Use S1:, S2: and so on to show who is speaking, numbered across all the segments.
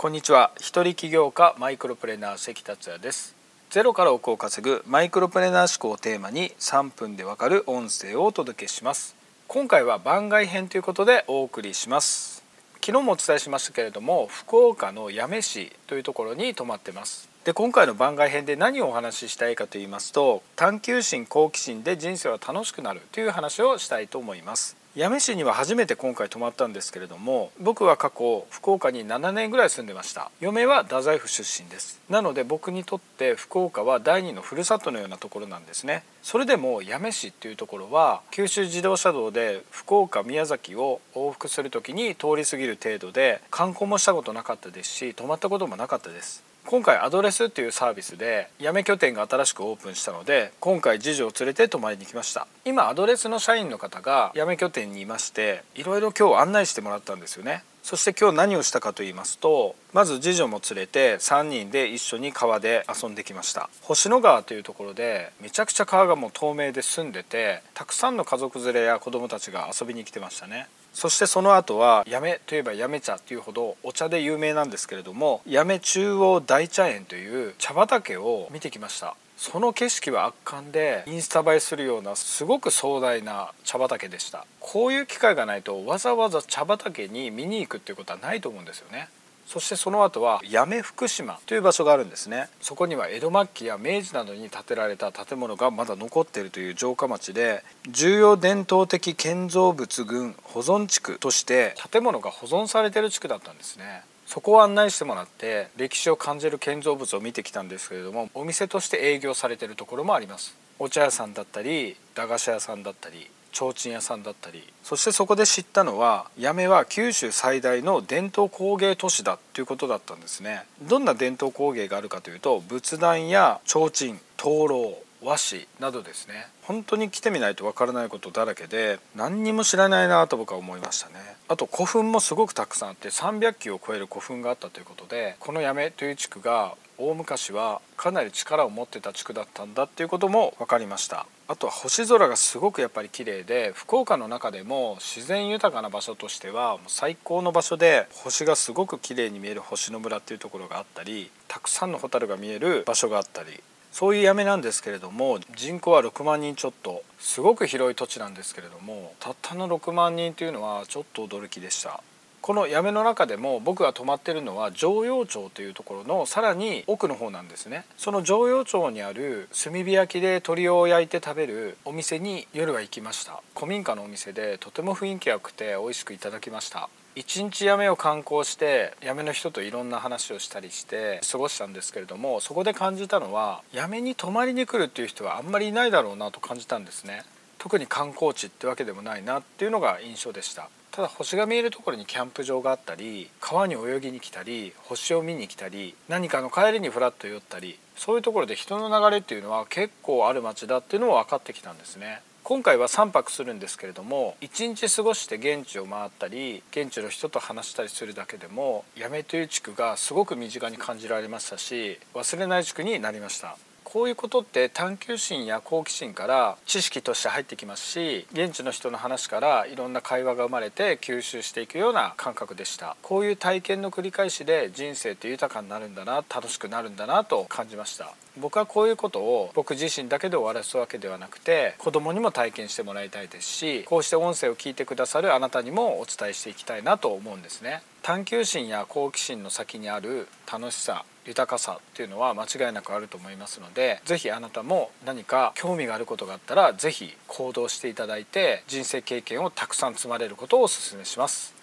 S1: こんにちは。一人起業家マイクロプレーナー関達也です。ゼロから億を稼ぐマイクロプレーナー思考をテーマに3分でわかる音声をお届けします。今回は番外編ということでお送りします。昨日もお伝えしましたけれども福岡の八女市というところに泊まってます。で今回の番外編で何をお話ししたいかと言いますと探求心好奇心で人生は楽しくなるという話をしたいと思います。八女市には初めて今回泊まったんですけれども僕は過去福岡に7年ぐらい住んでました。嫁は太宰府出身です。なので僕にとって福岡は第二のふるさとのようなところなんですね。それでも八女市っていうところは九州自動車道で福岡宮崎を往復する時に通り過ぎる程度で観光もしたことなかったですし泊まったこともなかったです今回アドレスっていうサービスで八女拠点が新しくオープンしたので今回次女を連れて泊まりに来ました。今アドレスの社員の方が八女拠点にいましていろいろ今日案内してもらったんですよね。そして今日何をしたかと言いますとまず次女も連れて3人で一緒に川で遊んできました。星野川というところでめちゃくちゃ川がもう透明で澄んでてたくさんの家族連れや子供たちが遊びに来てましたね。そしてその後は八女といえば八女茶っていうほどお茶で有名なんですけれども八女中央大茶園という茶畑を見てきました。その景色は圧巻でインスタ映えするようなすごく壮大な茶畑でした。こういう機会がないとわざわざ茶畑に見に行くっていうことはないと思うんですよね。そしてその後は八女福島という場所があるんですね。そこには江戸末期や明治などに建てられた建物がまだ残っているという城下町で重要伝統的建造物群保存地区として建物が保存されている地区だったんですね。そこを案内してもらって歴史を感じる建造物を見てきたんですけれどもお店として営業されているところもあります。お茶屋さんだったり駄菓子屋さんだったり提灯屋さんだったりそしてそこで知ったのは八女は九州最大の伝統工芸都市だということだったんですね。どんな伝統工芸があるかというと仏壇や提灯灯籠和紙などですね。本当に来てみないとわからないことだらけで何にも知らないなと僕は思いましたね。あと古墳もすごくたくさんあって300基を超える古墳があったということでこの八女という地区が大昔はかなり力を持ってた地区だったんだっていうことも分かりました。あとは星空がすごくやっぱり綺麗で福岡の中でも自然豊かな場所としては最高の場所で星がすごく綺麗に見える星の村っていうところがあったりたくさんのホタルが見える場所があったりそういう八女なんですけれども人口は6万人ちょっとすごく広い土地なんですけれどもたったの6万人というのはちょっと驚きでした。この八女の中でも僕が泊まってるのは常陽町というところのさらに奥の方なんですね。その常陽町にある炭火焼きで鶏を焼いて食べるお店に夜は行きました。古民家のお店でとても雰囲気良くて美味しくいただきました。一日八女を観光して八女の人といろんな話をしたりして過ごしたんですけれどもそこで感じたのは八女に泊まりに来るっていう人はあんまりいないだろうなと感じたんですね。特に観光地ってわけでもないなっていうのが印象でした。ただ星が見えるところにキャンプ場があったり川に泳ぎに来たり星を見に来たり何かの帰りにフラッと寄ったりそういうところで人の流れっていうのは結構ある街だっていうのも分かってきたんですね。今回は3泊するんですけれども1日過ごして現地を回ったり現地の人と話したりするだけでも八女という地区がすごく身近に感じられましたし忘れない地区になりました。こういうことって探求心や好奇心から知識として入ってきますし現地の人の話からいろんな会話が生まれて吸収していくような感覚でした。こういう体験の繰り返しで人生って豊かになるんだな楽しくなるんだなと感じました。僕はこういうことを僕自身だけで終わらすわけではなくて子供にも体験してもらいたいですしこうして音声を聞いてくださるあなたにもお伝えしていきたいなと思うんですね。探求心や好奇心の先にある楽しさ豊かさっていうのは間違いなくあると思いますので是非あなたも何か興味があることがあったら是非行動していただいて人生経験をたくさん積まれることをお勧めします。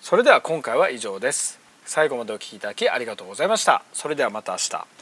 S1: それでは今回は以上です。最後までお聴きいただきありがとうございました。それではまた明日。